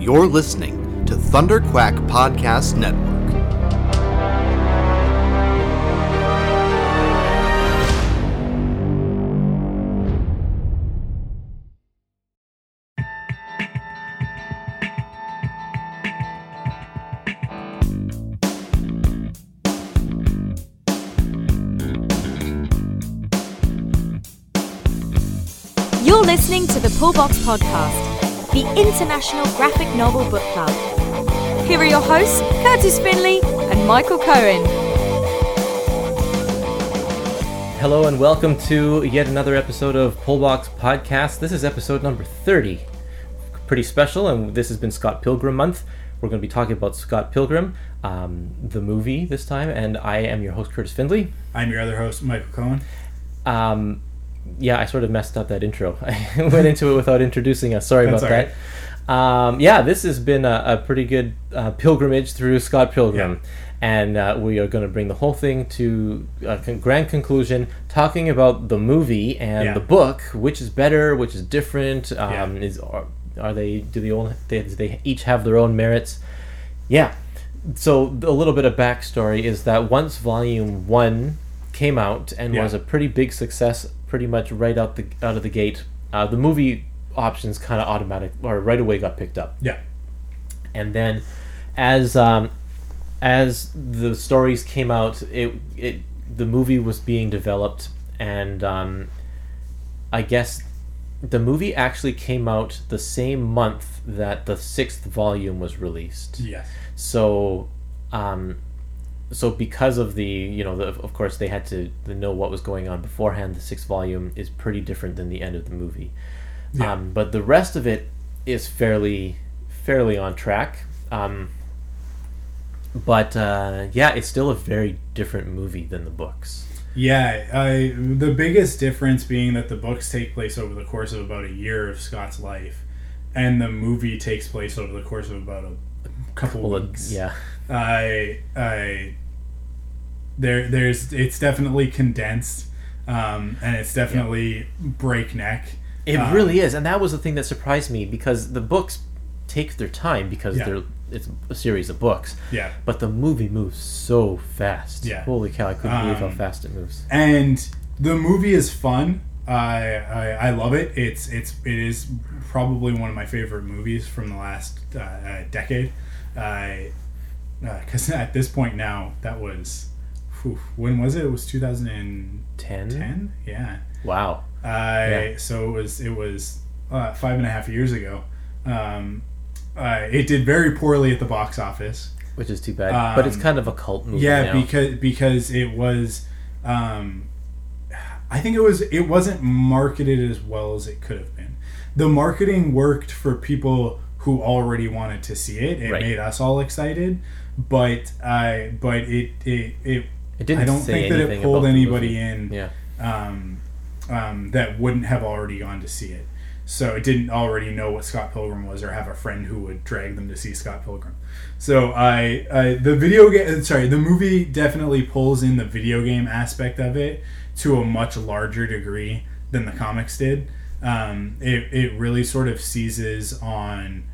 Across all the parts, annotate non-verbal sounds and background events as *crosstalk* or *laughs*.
You're listening to Thunder Quack Podcast Network. You're listening to the Pullbox Podcast, the international graphic novel book club. Here are your hosts, Kurtis Finley and Michael Cohen. Hello and welcome to yet another episode of Pullbox Podcast. This is episode number 30. Pretty special, and this has been Scott Pilgrim month. We're going to be talking about Scott Pilgrim, um, the movie this time, and I am your host, Kurtis Findley. I'm your other host, Michael Cohen. Um, yeah, I sort of messed up that intro. *laughs* I went into it without introducing us. Sorry That's about right. that. Um, yeah, this has been a, a pretty good uh, pilgrimage through Scott Pilgrim. And uh, we are going to bring the whole thing to a con- grand conclusion, talking about the movie and Yeah. the book, which is better, which is different. Um, Yeah. Is are, are they do they all they, do they each have their own merits? Yeah. So a little bit of backstory is that once Volume One came out and Yeah. was a pretty big success, pretty much right out the out of the gate, uh, the movie options kind of automatic or right away got picked up, Yeah. and then as um, as the stories came out, it it the movie was being developed, and um, I guess the movie actually came out the same month that the sixth volume was released. Yes. So, um, so because of the you know the, of course they had to, know what was going on beforehand. The sixth volume is pretty different than the end of the movie, Yeah. um, but the rest of it is fairly fairly on track. Um, but uh, yeah, it's still a very different movie than the books. Yeah. I, the biggest difference being that the books take place over the course of about a year of Scott's life, and the movie takes place over the course of about a couple Well, weeks. yeah, I I there there's it's definitely condensed, um, and it's definitely breakneck. it Um, really is, and that was the thing that surprised me because the books take their time because Yeah. they're it's a series of books. Yeah. But the movie moves so fast. Yeah. Holy cow! I couldn't believe how Um, fast it moves. and the movie is fun. I, I I love it. It's it's it is probably one of my favorite movies from the last uh, uh, decade. I because *laughs* at this point now that was whew, when was it? It was 2010. Ten. Yeah. Wow. I Yeah. so it was it was uh, five and a half years ago. Um, uh, it did very poorly at the box office. Which is too bad. but it's Um, kind of a cult movie Yeah, now. because because it was, um, I think it was it wasn't marketed as well as it could have been. The marketing worked for people who already wanted to see it. It Right. made us all excited, but I but it it it. It didn't I don't think that it pulled anybody in yeah. um, um, that wouldn't have already gone to see it. So it didn't already know what Scott Pilgrim was, or have a friend who would drag them to see Scott Pilgrim. So I, I the video game, sorry, the movie definitely pulls in the video game aspect of it to a much larger degree than the comics did. Um, it, it really sort of seizes on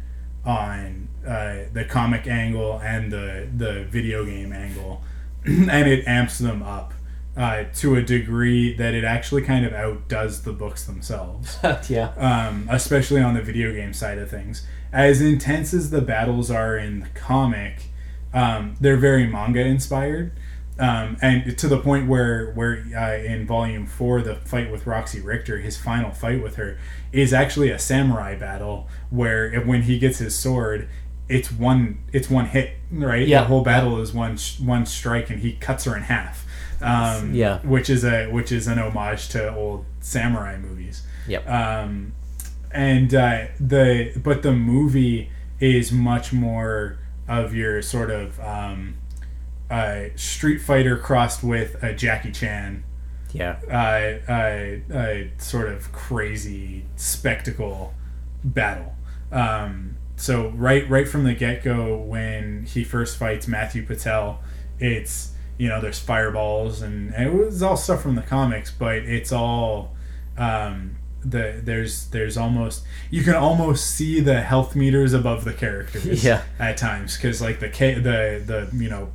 on uh, the comic angle and the the video game angle, *clears throat* and it amps them up uh, to a degree that it actually kind of outdoes the books themselves *laughs* yeah. um, especially on the video game side of things. As intense as the battles are in the comic, um, they're very manga inspired, um, and to the point where where uh, in volume four, the fight with Roxy Richter, his final fight with her, is actually a samurai battle where when he gets his sword. It's one. It's one hit, right? Yeah. The whole battle is one sh- one strike, and he cuts her in half. Um, Yeah. Which is a which is an homage to old samurai movies Yep. um, and uh, the but the movie is much more of your sort of um, uh, Street Fighter crossed with a Jackie Chan yeah. uh, uh, uh, sort of crazy spectacle battle. Um, so right right from the get go, when he first fights Matthew Patel, it's you know there's fireballs and, and it was all stuff from the comics, but it's all um, the there's there's almost you can almost see the health meters above the characters *laughs* Yeah. at times because like the K the the you know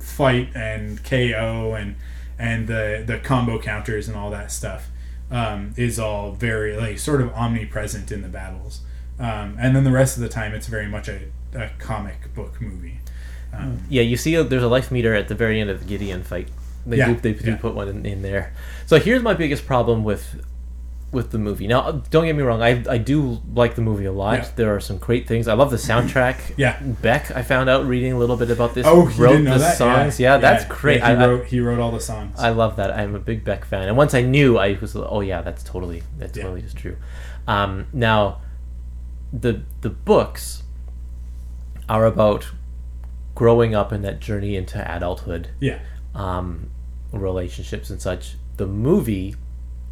fight and KO and and the the combo counters and all that stuff um, is all very like sort of omnipresent in the battles um, and then the rest of the time it's very much a, a comic book movie um, Yeah, you see, a, there's a life meter at the very end of the Gideon fight. They Yeah, do, they do yeah. put one in, in there. So here's my biggest problem with with the movie. Now, uh, don't get me wrong, I, I do like the movie a lot. Yeah. There are some great things. I love the soundtrack. *laughs* Yeah. Beck, I found out reading a little bit about this. oh he wrote the that songs. Yeah, that's great. he, I, wrote, he wrote all the songs I love that. I'm a big Beck fan, and once I knew, I was like, oh yeah, that's totally that Yeah. totally is true. Um, now, the the books are about growing up in that journey into adulthood, yeah um, relationships and such. The movie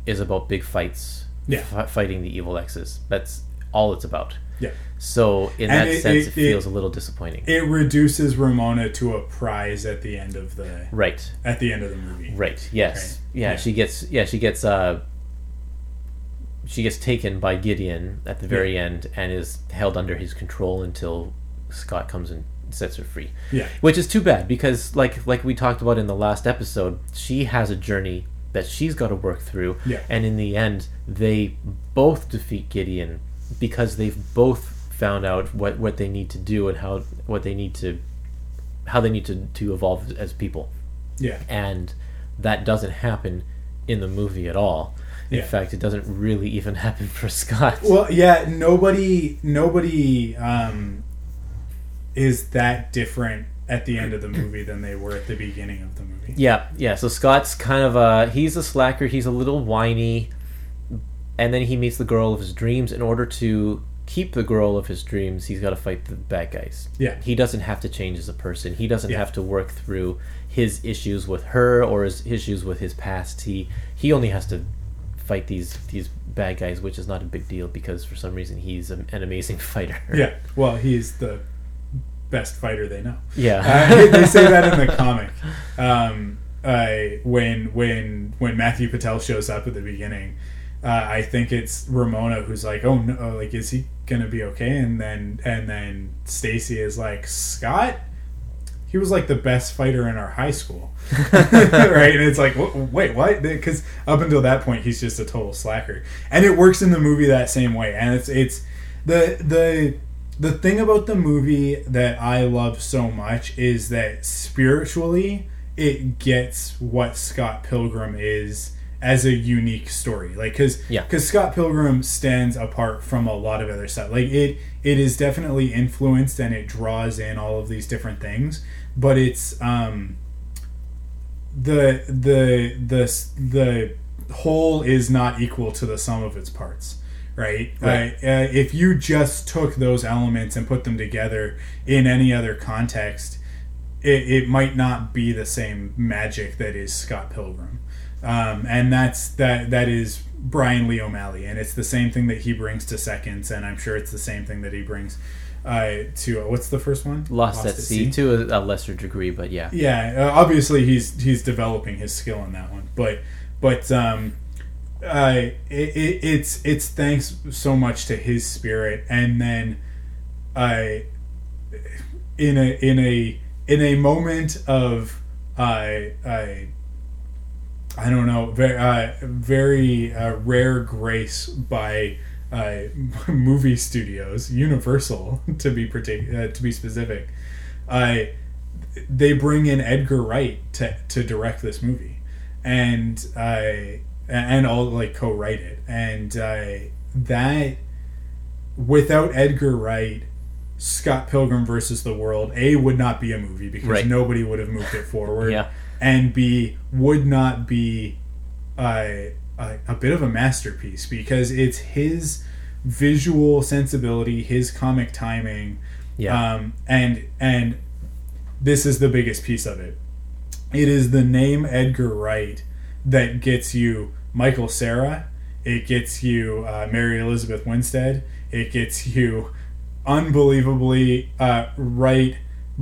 is about big fights, Yeah. fi- fighting the evil exes. That's all it's about. yeah So in And that it- sense, it- it, it- feels a little disappointing. it reduces Ramona to a prize at the end of the right. at the end of the movie Right. Yes. Right. Yeah, Yeah. She gets. Yeah. She gets. Uh. She gets taken by Gideon at the very end and is held under his control until Scott comes and sets her free. yeah Which is too bad because, like, like we talked about in the last episode, she has a journey that she's got to work through. Yeah. And in the end, they both defeat Gideon because they've both found out what what they need to do and how what they need to how they need to to evolve as people yeah and that doesn't happen in the movie at all. In Yeah. fact, it doesn't really even *laughs* happen for Scott. Well, yeah, nobody, nobody um, is that different at the end of the *clears throat* movie than they were at the beginning of the movie. yeah, yeah. So Scott's kind of a he's a slacker. He's a little whiny, and then he meets the girl of his dreams. In order to keep the girl of his dreams, he's got to fight the bad guys. Yeah. he doesn't have to change as a person. He doesn't Yeah. have to work through his issues with her or his issues with his past. He he only has to fight these these bad guys, which is not a big deal because for some reason he's an amazing *laughs* fighter. Yeah, well, he's the best fighter they know. Yeah. Uh, they say that in the comic. Um, uh, when when when Matthew Patel shows up at the beginning, uh, I think it's Ramona who's like, "Oh no, like is he gonna be okay?" And then and then Stacy is like, "Scott." He was like the best fighter in our high school, *laughs* *laughs* right? And it's like, wait, what? Because up until that point, he's just a total slacker, and it works in the movie that same way. And it's it's the the the thing about the movie that I love so much is that spiritually it gets what Scott Pilgrim is as a unique story. Like cuz Yeah. cuz Scott Pilgrim stands apart from a lot of other stuff. Like it it is definitely influenced and it draws in all of these different things, but it's um the the the the whole is not equal to the sum of its parts right, Right. Uh, uh, if you just took those elements and put them together in any other context it, it might not be the same magic that is scott pilgrim um, and that's that that is brian lee o'malley and it's the same thing that he brings to seconds and i'm sure it's the same thing that he brings uh, to uh, what's the first one? Lost, at sea, to a, a lesser degree, but yeah. yeah, uh, obviously he's he's developing his skill in that one, but but um, it, it, it's it's thanks so much to his spirit, and then I in a in a in a moment of I I I don't know very uh, very uh, rare grace by uh, *laughs* movie studios, Universal to be partic- uh, to be specific. I they bring in Edgar Wright to, to direct this movie, and I and all like co-write it, and I that without Edgar Wright, Scott Pilgrim versus the World a would not be a movie because Right. nobody would have moved it forward, *laughs* Yeah. and b would not be a, a a bit of a masterpiece because it's his visual sensibility, his comic timing, Yeah. um, and and this is the biggest piece of it. It is the name Edgar Wright that gets you Michael Cera. It gets you uh, Mary Elizabeth Winstead. It gets you unbelievably uh, right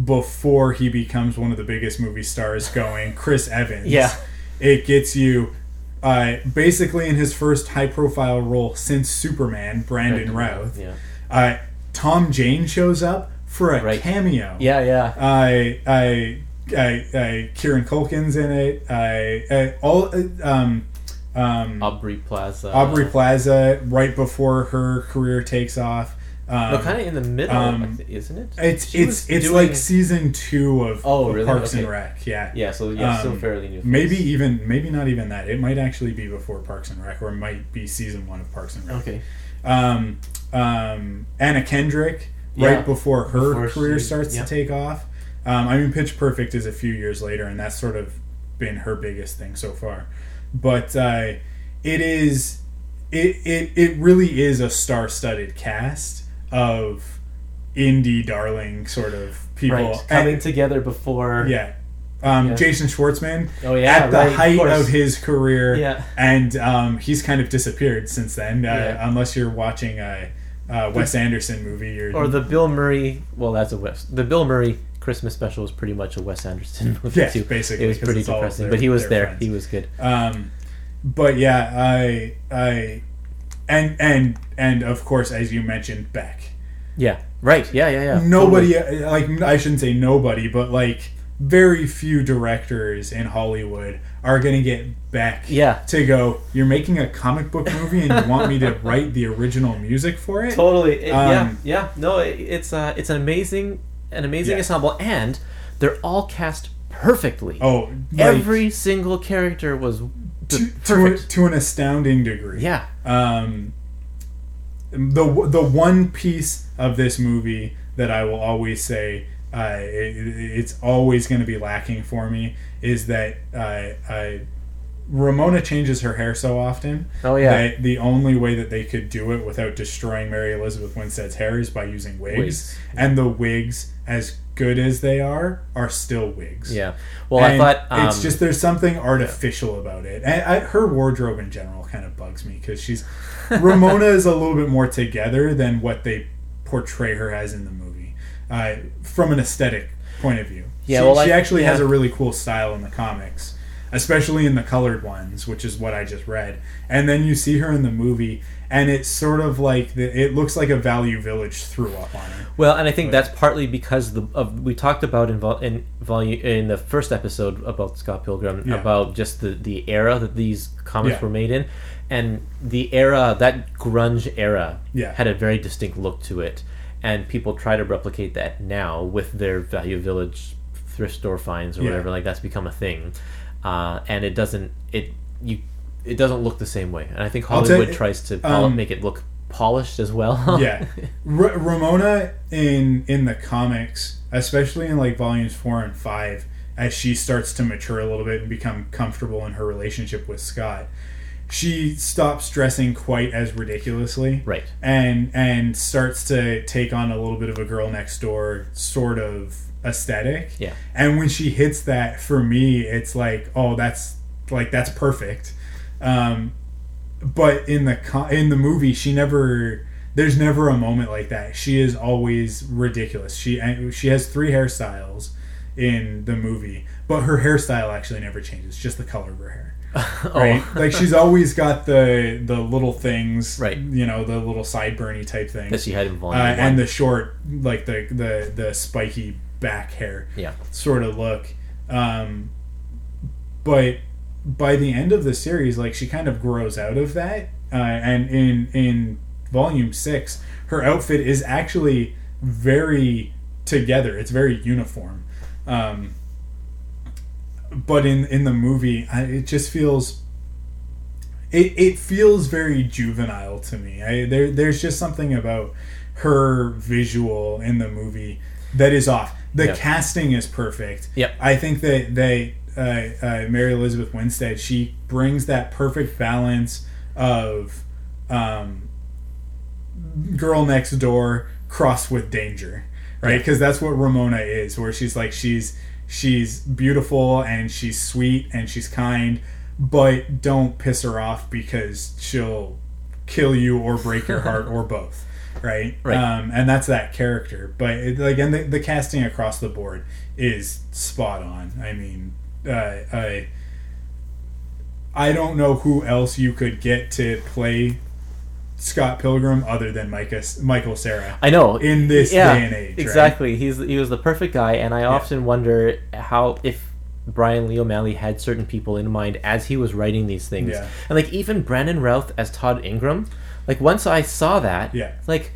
before he becomes one of the biggest movie stars going, Chris Evans. Yeah. It gets you uh, basically in his first high profile role since Superman, Brandon Routh. Yeah. Uh, Tom Jane shows up for a Right. cameo. Yeah, yeah. I, I, I, I, Kieran Culkin's in it. I, I all, uh, um, um, Aubrey Plaza. Aubrey Plaza right before her career takes off. Um, No, kind of in the middle, um, isn't it? it's She it's it's doing- like season two of, Oh, of really? Parks and Rec. Yeah. Yeah, so yeah, still um, fairly new. Maybe even maybe not even that. It might actually be before Parks and Rec, or it might be season one of Parks and Rec. Okay. Um, um, Anna Kendrick, Yeah. right before her Before career she- starts yeah. to take off. Um, I mean, Pitch Perfect is a few years later, and that's sort of been her biggest thing so far. But uh, it is, it, it it really is a star-studded cast of indie darling sort of people. Right. Coming And- together before. yeah. Um, Yeah. Jason Schwartzman Oh, yeah, at the right, height course. of his career, Yeah. and um, he's kind of disappeared since then. Uh, Yeah. Unless you're watching a, a Wes Anderson movie, you're Or the Bill Murray. Well, that's a Wes. The Bill Murray Christmas special was pretty much a Wes Anderson *laughs* movie Yeah, too. basically, it was pretty depressing, their- but he was there. friends. He was good. Um, but yeah, I I and and and of course, as you mentioned, Beck. Yeah. Right. Yeah. Yeah. Yeah. Nobody uh, like I shouldn't say nobody, but like very few directors in Hollywood are gonna get Beck. Yeah. To go, you're making a comic book movie and you want me to *laughs* write the original music for it? Totally. It- yeah. Um, Yeah. No, it, it's uh, it's an amazing, an amazing Yeah. ensemble, and they're all cast perfectly. Oh, like, Every single character was to, to, to an astounding degree. yeah. um, the the one piece of this movie that I will always say uh, it, it's always going to be lacking for me is that uh, uh, Ramona changes her hair so often. Oh, yeah. That the only way that they could do it without destroying Mary Elizabeth Winstead's hair is by using wigs, Wigs. and the wigs, as good as they are, are still wigs. Yeah. Well, I thought um, it's just there's something artificial about it, and I, her wardrobe in general kind of bugs me because she's Ramona is a little bit more together than what they portray her as in the movie, uh, from an aesthetic point of view. Yeah, she, well, she I- actually has a really cool style in the comics, especially in the colored ones, which is what I just read. And then you see her in the movie, and it's sort of like the, it looks like a Value Village threw up on her. Well, and I think that's partly because the of we talked about in vol- in volume in the first episode about Scott Pilgrim Yeah. about just the the era that these comics Yeah. were made in, and the era that grunge era Yeah. had a very distinct look to it, and people try to replicate that now with their Value Village thrift store finds or whatever. Like that's become a thing, uh, and it doesn't it you it doesn't look the same way, and I think Hollywood you- tries to um, make it look polished as well. *laughs* yeah, R- Ramona in in the comics, especially in like volumes four and five, as she starts to mature a little bit and become comfortable in her relationship with Scott, she stops dressing quite as ridiculously, Right. And and starts to take on a little bit of a girl next door sort of aesthetic. Yeah. And when she hits that, for me, it's like, oh, that's like that's perfect. Um, but in the in the movie she never there's never a moment like that she is always ridiculous she she has three hairstyles in the movie but her hairstyle actually never changes just the color of her hair *laughs* right like she's always got the the little things Right. you know the little sideburny type things that she had in uh, volume one. and the short like the the the spiky back hair yeah. sort of look. Um, but by the end of the series, like she kind of grows out of that, uh, and in in volume six, her outfit is actually very together. It's very uniform. Um, but in in the movie, I, it just feels. It, it feels very juvenile to me. I, there there's just something about her visual in the movie that is off. The Yep. casting is perfect. Yep. I think that they uh, uh, Mary Elizabeth Winstead she brings that perfect balance of um, girl next door crossed with danger, right? Because that's what Ramona is, where she's like she's she's beautiful and she's sweet and she's kind, but don't piss her off because she'll kill you or break your heart *laughs* or both. Right, Right. Um, and that's that character. But it, again, the, the casting across the board is spot on. I mean, uh, I I don't know who else you could get to play Scott Pilgrim other than Micah, Michael Cera. I know In this yeah, day and age, right? exactly. He's he was the perfect guy, and I often wonder how if Brian Lee O'Malley had certain people in mind as he was writing these things, Yeah. and like even Brandon Routh as Todd Ingram. Like once I saw that, Yeah. like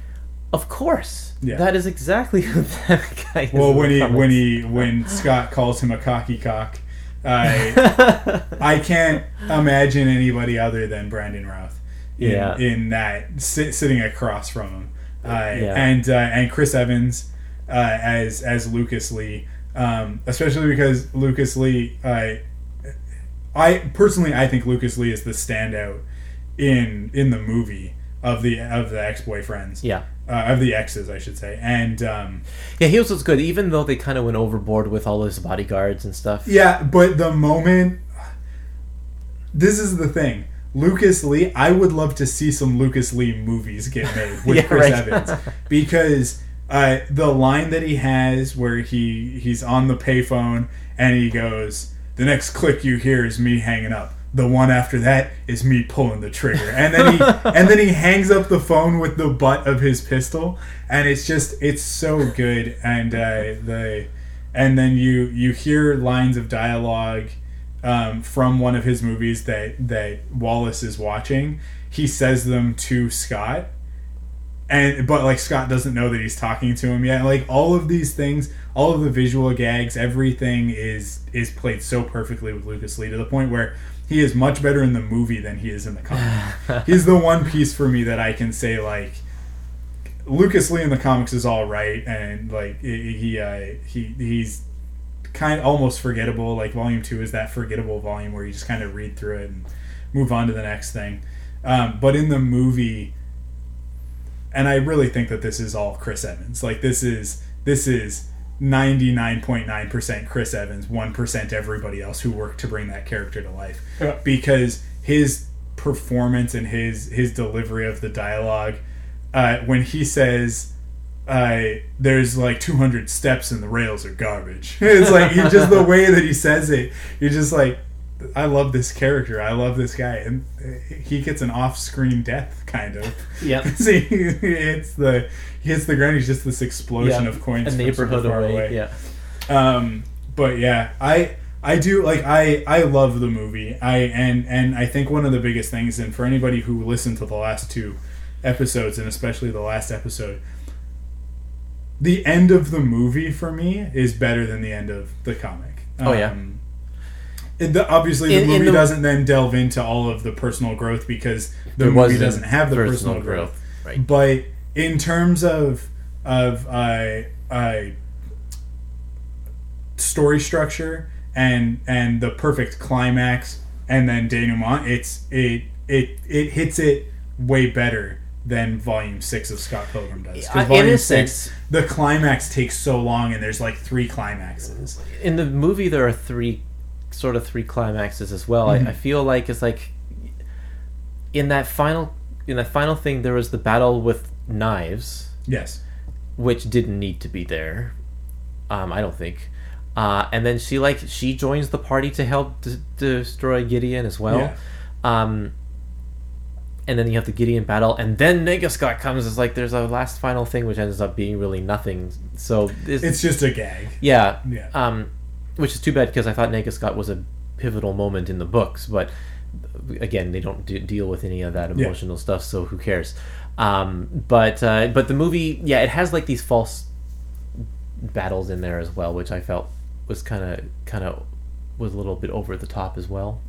of course, Yeah. that is exactly *laughs* who that guy is. Well, when he when he when Scott calls him a cocky cock, I I can't imagine anybody other than Brandon Routh. In, Yeah. in that sit, sitting across from him, uh, Yeah. and uh, and Chris Evans uh, as as Lucas Lee, um, especially because Lucas Lee, uh, I personally I think Lucas Lee is the standout in in the movie of the of the ex boyfriends, yeah. Uh, of the exes I should say, and. Um, Yeah, he was good, even though they kind of went overboard with all his bodyguards and stuff. Yeah, but the moment this is the thing. Lucas Lee, I would love to see some Lucas Lee movies get *laughs* made with Yeah, Chris right. Evans *laughs* because uh, the line that he has where he he's on the payphone and he goes, "The next click you hear is me hanging up. The one after that is me pulling the trigger." And then he *laughs* and then he hangs up the phone with the butt of his pistol, and it's just it's so good. And uh, the and then you you hear lines of dialogue um, from one of his movies that that Wallace is watching. He says them to Scott, and but like Scott doesn't know that he's talking to him yet. Like all of these things, all of the visual gags, everything is is played so perfectly with Lucas Lee to the point where he is much better in the movie than he is in the comic. *laughs* he's the one piece for me that I can say like. Lucas Lee in the comics is all right, and like he he uh, he he's kind of almost forgettable. Like volume two is that forgettable volume where you just kind of read through it and move on to the next thing. Um, but in the movie, and I really think that this is all Chris Evans. Like this is this is ninety nine point nine percent Chris Evans, one percent everybody else who worked to bring that character to life. Yeah. because his performance and his his delivery of the dialogue uh, when he says uh, there's like 200 steps and the rails are garbage *laughs* it's like he just the way that he says it you're just like i love this character i love this guy and he gets an off-screen death kind of Yep. *laughs* See, it's the he hits the ground he's just this explosion Yeah, of coins a neighborhood far away. Yeah. um, but yeah, I I do like I I love the movie. I and and I think one of the biggest things, and for anybody who listened to the last two episodes, and especially the last episode, the end of the movie for me is better than the end of the comic. Oh, yeah. Um, it- the, obviously, the In- in movie the- doesn't then delve into all of the personal growth because the movie doesn't have the personal, growth. Right. But in terms of of uh, uh, story structure and and the perfect climax and then denouement, it's it it it hits it way better than Volume Six of Scott Pilgrim does. 'Cause in Volume a Six, sense- the climax takes so long, and there's like three climaxes. in the movie there are three sort of three climaxes as well Mm-hmm. I, I feel like it's like in that final in that final thing there was the battle with knives Yes. which didn't need to be there um, i don't think uh, and then she like she joins the party to help d- destroy gideon as well Yeah. um, and then you have the gideon battle and then Scott comes it's like there's a last final thing which ends up being really nothing so this, It's just a gag. yeah. Yeah. Um, which is too bad because I thought Nega Scott was a pivotal moment in the books, but again, they don't de- deal with any of that Yeah. emotional stuff, so who cares? Um, but uh, but the movie, yeah, it has like these false battles in there as well, which I felt was kind of kind of was a little bit over the top as well.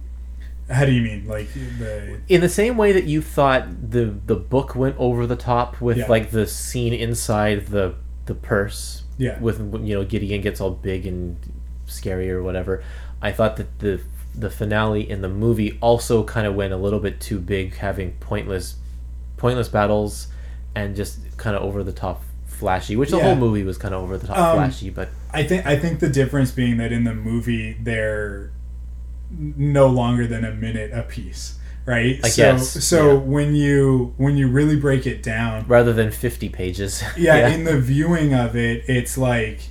How do you mean? Like the In the same way that you thought the the book went over the top with Yeah. like the scene inside the the purse Yeah. with you know Gideon gets all big and scary or whatever. I thought that the the finale in the movie also kind of went a little bit too big, having pointless pointless battles and just kind of over the top flashy. Which the Yeah. whole movie was kind of over the top Um, flashy, but I think I think the difference being that in the movie they're no longer than a minute a piece, right? I so guess, so yeah. when you when you really break it down, rather than fifty pages, yeah, *laughs* in the viewing of it, it's like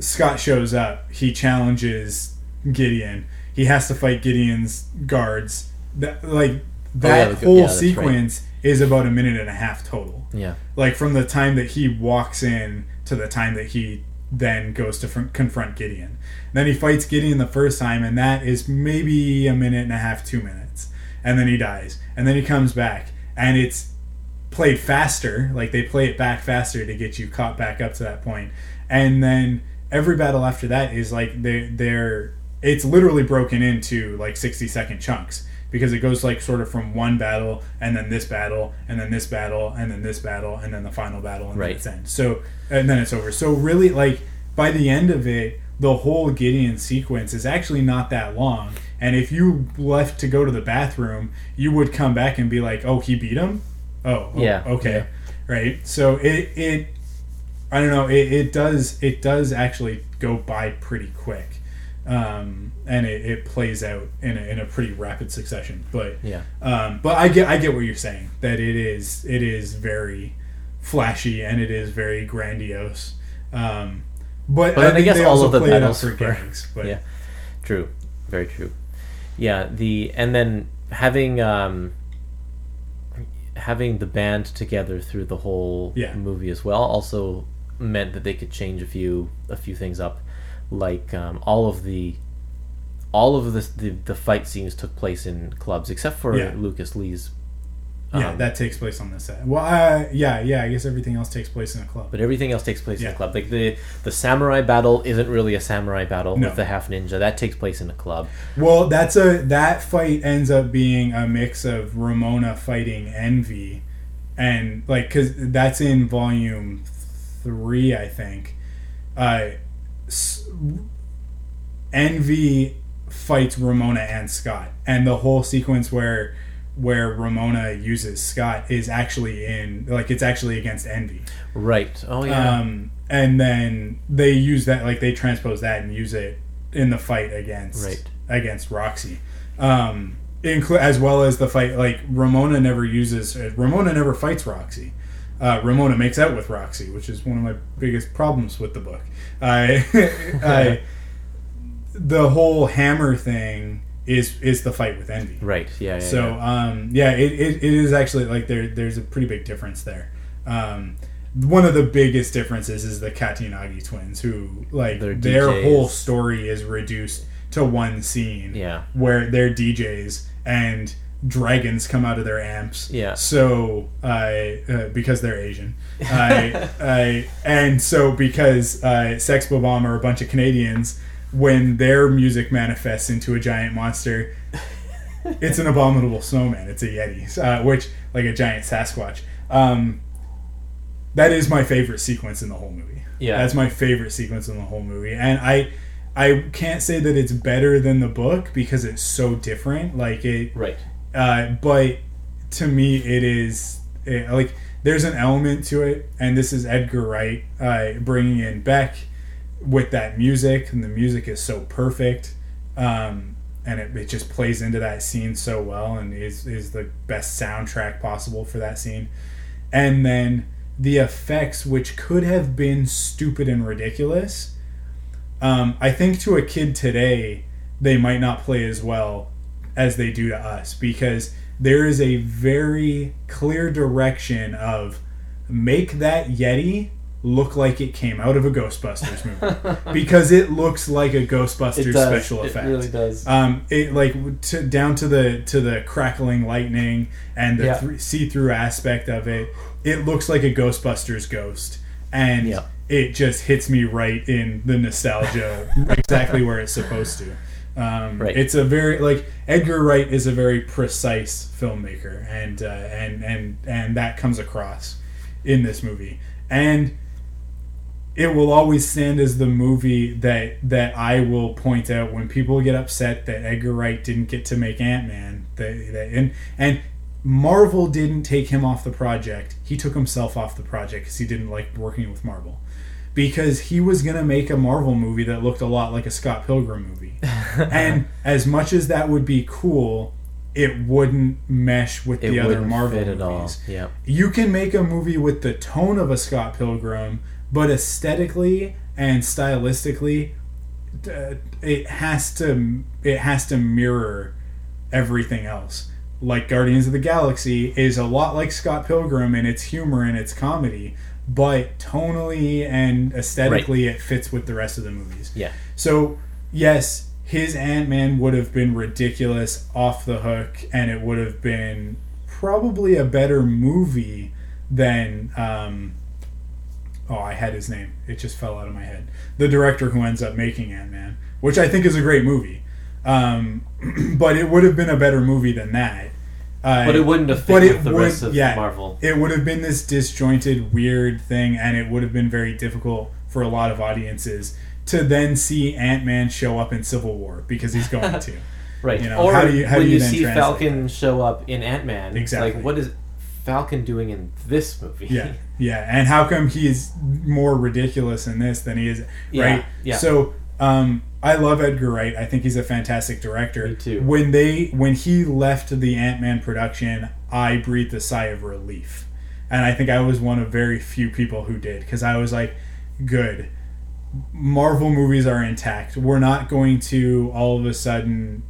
Scott shows up, he challenges Gideon. he has to fight Gideon's guards. That like oh, yeah, that the- whole yeah, that's right. sequence is about a minute and a half total. Yeah. Like from the time that he walks in to the time that he then goes to fr- confront Gideon. Then he fights Gideon the first time, and that is maybe a minute and a half, two minutes, and then he dies, and then he comes back, and it's played faster. Like they play it back faster to get you caught back up to that point, and then every battle after that is like they they're it's literally broken into like 60 second chunks because it goes like sort of from one battle and then this battle and then this battle and then this battle and then the final battle and Right. then it's end. So and then it's over. So really like by the end of it the whole Gideon sequence is actually not that long. And if you left to go to the bathroom, you would come back and be like, "Oh, he beat him." Oh, oh, Yeah, okay, right. So it it I don't know. It, it does it does actually go by pretty quick, um, and it, it plays out in a, in a pretty rapid succession. But Yeah. um, but I get I get what you're saying that it is it is very flashy and it is very grandiose. Um, but, But then I guess all of the play it up battles for gimmicks. But *laughs* Yeah. True. Very true. Yeah, the and then having um having the band together through the whole Yeah. movie as well also meant that they could change a few a few things up like um, all of the all of the, the the fight scenes took place in clubs except for Yeah. Lucas Lee's yeah, um, that takes place on the set. Well, uh, yeah, yeah. I guess everything else takes place in a club. but everything else takes place in a club. Like the the samurai battle isn't really a samurai battle No. with the half ninja. That takes place in a club. Well, that's a that fight ends up being a mix of Ramona fighting Envy, and like because that's in volume three, I think. Uh, s- Envy fights Ramona and Scott, and the whole sequence where where Ramona uses Scott is actually in like it's actually against Envy. Right. Oh yeah. Um, and then they use that, like they transpose that and use it in the fight against Right. against Roxy, um, inclu- as well as the fight. Like Ramona never uses Ramona never fights Roxy. Uh, Ramona makes out with Roxy, which is one of my biggest problems with the book. I, *laughs* I, the whole hammer thing is is the fight with Envy. right. Yeah. yeah So yeah. um, yeah, it, it, it is actually like there there's a pretty big difference there. Um, one of the biggest differences is the Katayanagi twins, who like They're their DJs. whole story is reduced to one scene. Yeah. where they're DJs and dragons come out of their amps. Yeah. So I uh, because they're Asian, I, *laughs* I and so because uh, Sex Bob-Omb are a bunch of Canadians. When their music manifests into a giant monster, it's an abominable snowman. It's a yeti, uh, which like a giant Sasquatch. Um, that is my favorite sequence in the whole movie. Yeah. that's my favorite sequence in the whole movie, and I, I can't say that it's better than the book because it's so different. Like it, right. Uh, but to me, it is it, like there's an element to it, and this is Edgar Wright uh, bringing in Beck with that music, and the music is so perfect, um, and it, it just plays into that scene so well, and is is the best soundtrack possible for that scene, and then the effects, which could have been stupid and ridiculous. Um, I think to a kid today, they might not play as well as they do to us because there is a very clear direction of make that Yeti look like it came out of a Ghostbusters movie *laughs* because it looks like a Ghostbusters special effect. It really does. Um, it like to, down to the to the crackling lightning and the Yeah. thr- see-through aspect of it. It looks like a Ghostbusters ghost, and Yeah. it just hits me right in the nostalgia, *laughs* exactly where it's supposed to. Um, Right. It's a very like Edgar Wright is a very precise filmmaker, and uh, and and and that comes across in this movie, and it will always stand as the movie that that I will point out when people get upset that Edgar Wright didn't get to make Ant Man. And and Marvel didn't take him off the project. He took himself off the project because he didn't like working with Marvel. Because he was gonna make a Marvel movie that looked a lot like a Scott Pilgrim movie, *laughs* and as much as that would be cool, it wouldn't mesh with it the other wouldn't Marvel fit at all. movies Yeah. you can make a movie with the tone of a Scott Pilgrim, but aesthetically and stylistically, uh, it has to it has to mirror everything else. Like Guardians of the Galaxy is a lot like Scott Pilgrim in its humor and its comedy, but tonally and aesthetically it fits with the rest of the movies. Yeah. So yes, his Ant Man would have been ridiculous off the hook, and it would have been probably a better movie than. Um, oh, I had his name. It just fell out of my head. The director who ends up making Ant Man, which I think is a great movie. Um, *clears throat* but it would have been a better movie than that. Uh, But it wouldn't have fit with it the would- rest of yeah, Marvel. It would have been this disjointed, weird thing, and it would have been very difficult for a lot of audiences to then see Ant Man show up in Civil War because he's going to. *laughs* Right. You know, or how do you- how when do you you, see Falcon show up in Ant Man, Exactly. like what is Falcon doing in this movie? Yeah, *laughs* yeah. And how come he's more ridiculous in this than he is? Yeah, Right. yeah. So, um, I love Edgar Wright. I think he's a fantastic director. Me too. When they when he left the Ant Man production, I breathed a sigh of relief, and I think I was one of very few people who did because I was like, good. Marvel movies are intact. We're not going to all of a sudden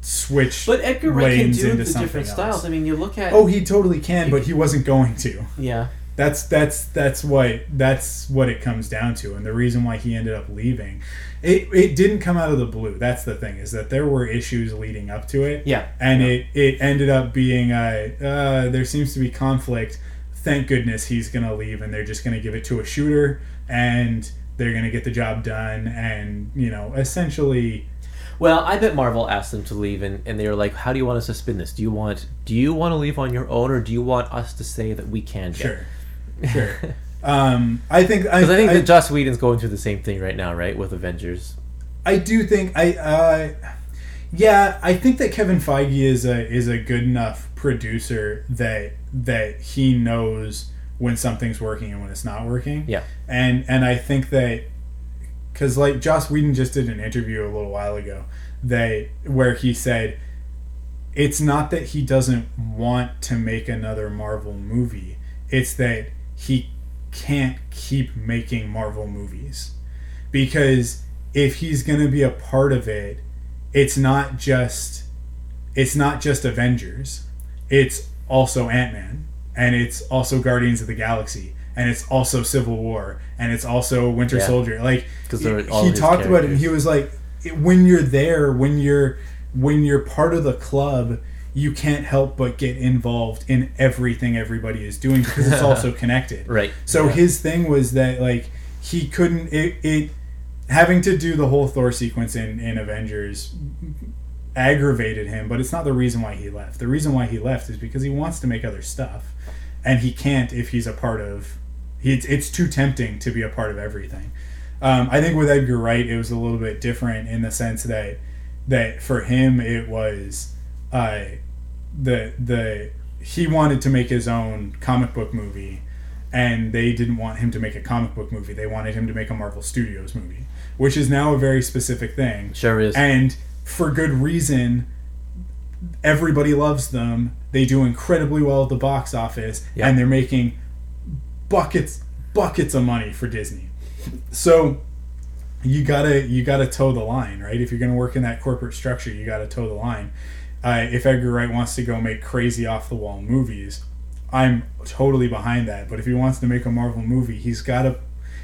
switch But Edgar Wright can do into the something different else. styles. I mean, you look at Oh, he totally can, but he wasn't going to. yeah, That's that's that's what that's what it comes down to, and the reason why he ended up leaving. It it didn't come out of the blue. That's the thing is that there were issues leading up to it. Yeah. and Yeah. it it ended up being uh, uh there seems to be conflict. Thank goodness he's gonna leave, and they're just gonna give it to a shooter, and they're gonna get the job done, and you know essentially. Well, I bet Marvel asked them to leave, and, and they were like, "How do you want us to spin this? Do you want do you want to leave on your own, or do you want us to say that we can?" Sure, sure. *laughs* um, I think I, Because I think I, that Joss Whedon's going through the same thing right now, right, with Avengers. I do think I uh yeah, I think that Kevin Feige is a is a good enough producer that that he knows when something's working and when it's not working. Yeah. And and I think that cuz like Joss Whedon just did an interview a little while ago that where he said it's not that he doesn't want to make another Marvel movie. It's that he can't keep making Marvel movies. Because if he's going to be a part of it, it's not just it's not just Avengers. It's also Ant-Man and it's also Guardians of the Galaxy and it's also Civil War and it's also Winter Yeah. Soldier. Like he talked about it and he was like when you're there, when you're when you're part of the club, you can't help but get involved in everything everybody is doing because it's also *laughs* connected. Right. So Yeah. his thing was that like he couldn't it, it having to do the whole Thor sequence in, in Avengers aggravated him, but it's not the reason why he left. The reason why he left is because he wants to make other stuff, and he can't if he's a part of. He, it's, it's too tempting to be a part of everything. Um, I think with Edgar Wright, it was a little bit different in the sense that that for him it was uh, the the he wanted to make his own comic book movie and they didn't want him to make a comic book movie. They wanted him to make a marvel studios movie which is now a very specific thing. Sure is. and for good reason everybody loves them. They do incredibly well at the box office Yeah. and they're making buckets buckets of money for disney. So you gotta you gotta toe the line right? If you're gonna work in that corporate structure you gotta toe the line uh, if edgar wright wants to go make crazy off the wall movies i'm totally behind that but if he wants to make a marvel movie he's gotta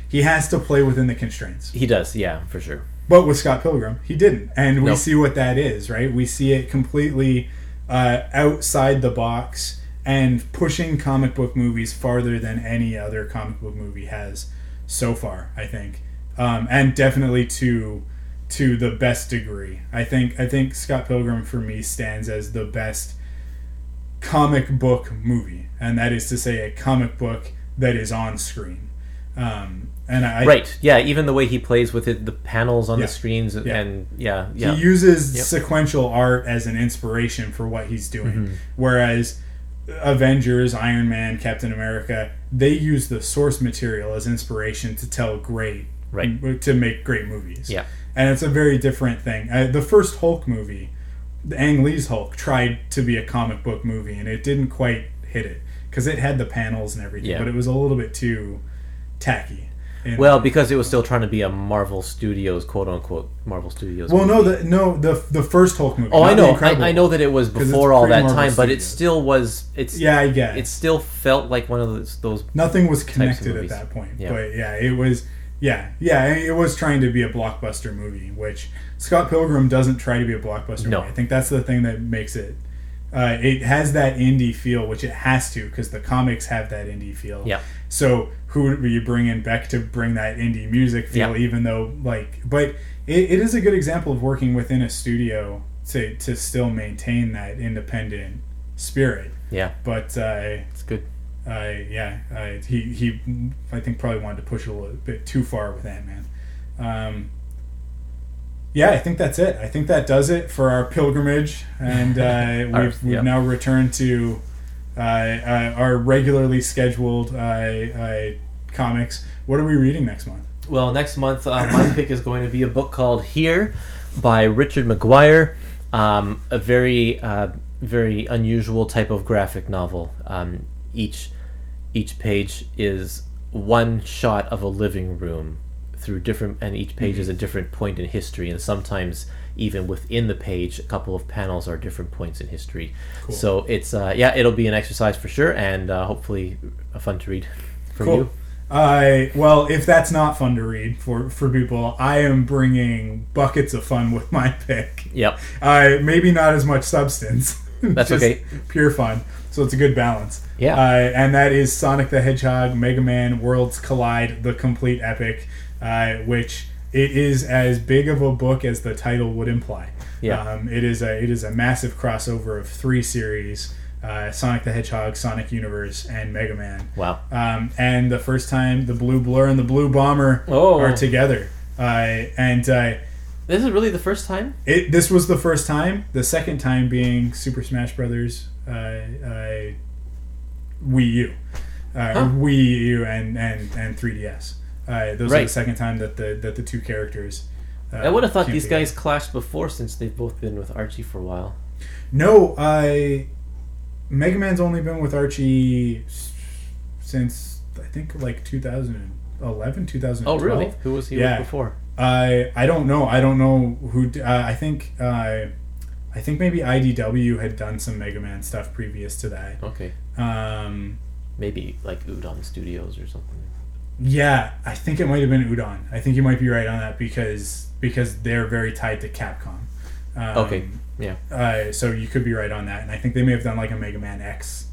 he has to play within the constraints he does, yeah, for sure. but with Scott Pilgrim, he didn't, and we Nope. see what that is, right? We see it completely uh, outside the box and pushing comic book movies farther than any other comic book movie has so far. I think, um, and definitely to to the best degree. I think I think Scott Pilgrim for me stands as the best comic book movie, and that is to say, a comic book that is on screen. Um, and I, right. Yeah. Even the way he plays with it, the panels on Yeah. the screens, Yeah. and yeah, yeah. He uses Yep. sequential art as an inspiration for what he's doing. Mm-hmm. Whereas Avengers, Iron Man, Captain America, they use the source material as inspiration to tell great, Right. to make great movies. Yeah. And it's a very different thing. Uh, the first Hulk movie, the Ang Lee's Hulk, tried to be a comic book movie, and it didn't quite hit it because it had the panels and everything, Yeah. but it was a little bit too tacky. Well, because it was still trying to be a Marvel Studios, quote unquote, Marvel Studios. well, no, the no the the first Hulk movie. Oh, I know. I, I know that it was before all that pre-Marvel time, but it still was. It's Yeah, I get. It still felt like one of those. those nothing was connected at that point. Yeah. But yeah, it was. Yeah, yeah, it was trying to be a blockbuster movie, which Scott Pilgrim doesn't try to be a blockbuster No. movie. I think that's the thing that makes it. Uh, it has that indie feel, which it has to, because the comics have that indie feel. Yeah. So who would you bring in Beck to bring that indie music feel? Yeah. Even though, like, but it, it is a good example of working within a studio to to still maintain that independent spirit. Yeah, But uh, uh, yeah, uh, he he, I think probably wanted to push a little bit too far with Ant Man. Um, yeah, I think that's it. I think that does it for our pilgrimage, and uh, *laughs* Our- we've, we've now returned to uh, uh, our regularly scheduled uh, uh, comics. What are we reading next month? Well, next month, uh, my pick is going to be a book called Here by Richard McGuire. Um, a very, uh, very unusual type of graphic novel. Um, each, each page is one shot of a living room through different, and each page is a different point in history, and sometimes even within the page, a couple of panels are different points in history. So it's, uh, yeah, it'll be an exercise for sure, and uh, hopefully a fun to read *laughs* from Cool. you. I well, if that's not fun to read for for people, I am bringing buckets of fun with my pick. Yep. Uh, maybe not as much substance. *laughs* That's Just okay. Pure fun. So it's a good balance. Yeah. Uh, and that is Sonic the Hedgehog, Mega Man, Worlds Collide, the complete epic, uh, which it is as big of a book as the title would imply. Yeah. Um, it is a it is a massive crossover of three series: uh, Sonic the Hedgehog, Sonic Universe, and Mega Man. Wow. Um, and the first time the Blue Blur and the Blue Bomber Oh. are together. Uh, and uh, This is really the first time? it, this was the first time. The second time being Super Smash Brothers Wii U, uh, Huh. Wii U and and and 3DS. Uh, those are the second time that the that the two characters. Uh, I would have thought these together. guys clashed before since they've both been with Archie for a while. No, I. Mega Man's only been with Archie since I think like 2011, 2012. Oh, really? Who was he Yeah. with before? I I don't know. I don't know who. Uh, I think uh, I think maybe IDW had done some Mega Man stuff previous to that. Okay. Um, Maybe like Udon Studios or something. yeah, I think it might have been Udon. I think you might be right on that because because they're very tied to Capcom. Um, Okay. Yeah. Uh, so you could be right on that, and I think they may have done like a Mega Man X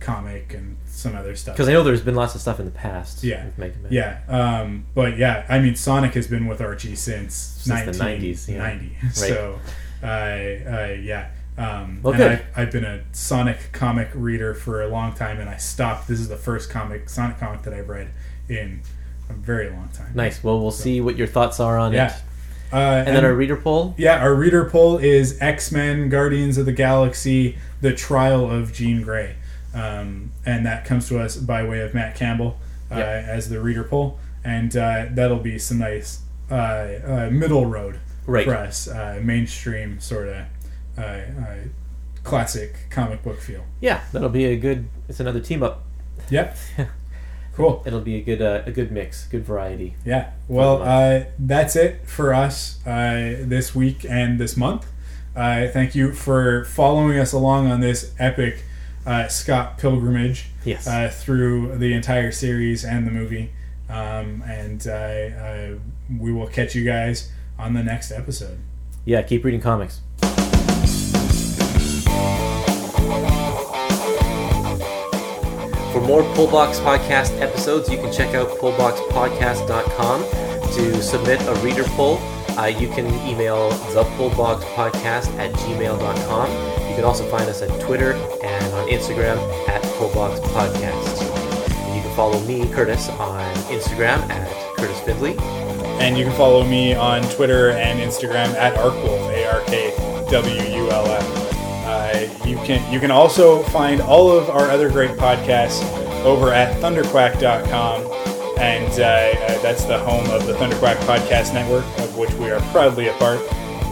comic and some other stuff. Because I know there's been lots of stuff in the past. Yeah. With Mega Man. Yeah, um, but yeah, I mean, Sonic has been with Archie since, Since the 90s, yeah. 1990. Right. So, uh, uh, yeah. Um, Well, and. I've, I've been a Sonic comic reader for a long time, and I stopped. This is the first comic Sonic comic that I've read in a very long time. Nice. Well, we'll see what your thoughts are on Yeah. it. Uh, And, then our reader poll. yeah, our reader poll is X Men, Guardians of the Galaxy, The Trial of Jean Grey. Um, and that comes to us by way of Matt Campbell uh, Yep. as the reader poll. And uh, that'll be some nice uh, uh, middle road Right. us, uh, mainstream sort of uh, uh, classic comic book feel. Yeah, that'll be a good. It's another team up. Yep. *laughs* cool. It'll be a good uh, a good mix, good variety. Yeah. Well, uh, that's it for us uh, this week and this month. Uh, thank you for following us along on this epic uh, Scott pilgrimage Yes. uh, through the entire series and the movie. Um, and uh, uh, we will catch you guys on the next episode. yeah. Keep reading comics. For more Pullbox Podcast episodes, you can check out pullboxpodcast.com to submit a reader poll. Uh, you can email thepullboxpodcast at gmail.com. You can also find us at Twitter and on Instagram at pullboxpodcast. And you can follow me, Kurtis, on Instagram at Kurtis Findley. And you can follow me on Twitter and Instagram at ArkWulf, A R K W U L F. Uh, you can you can also find all of our other great podcasts over at thunderquack.com, and uh, uh, that's the home of the Thunderquack Podcast Network, of which we are proudly a part.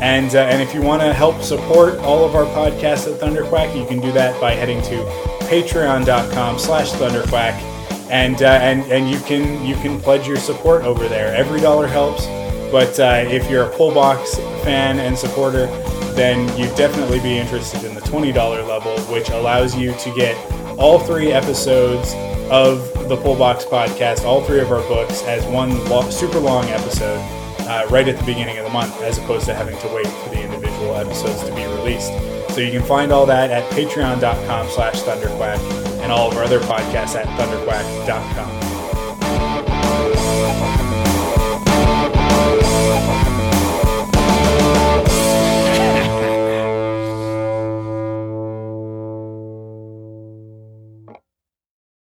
And uh, and if you want to help support all of our podcasts at Thunderquack, you can do that by heading to patreon.com slash thunderquack and uh, and and you can you can pledge your support over there. Every dollar helps, but uh, if you're a pull box fan and supporter, then you'd definitely be interested in the twenty dollar level, which allows you to get all three episodes of the Pull Box podcast, all three of our books, as one lo- super long episode. Uh, right at the beginning of the month, as opposed to having to wait for the individual episodes to be released. So you can find all that at patreon.com slash thunderquack and all of our other podcasts at thunderquack.com.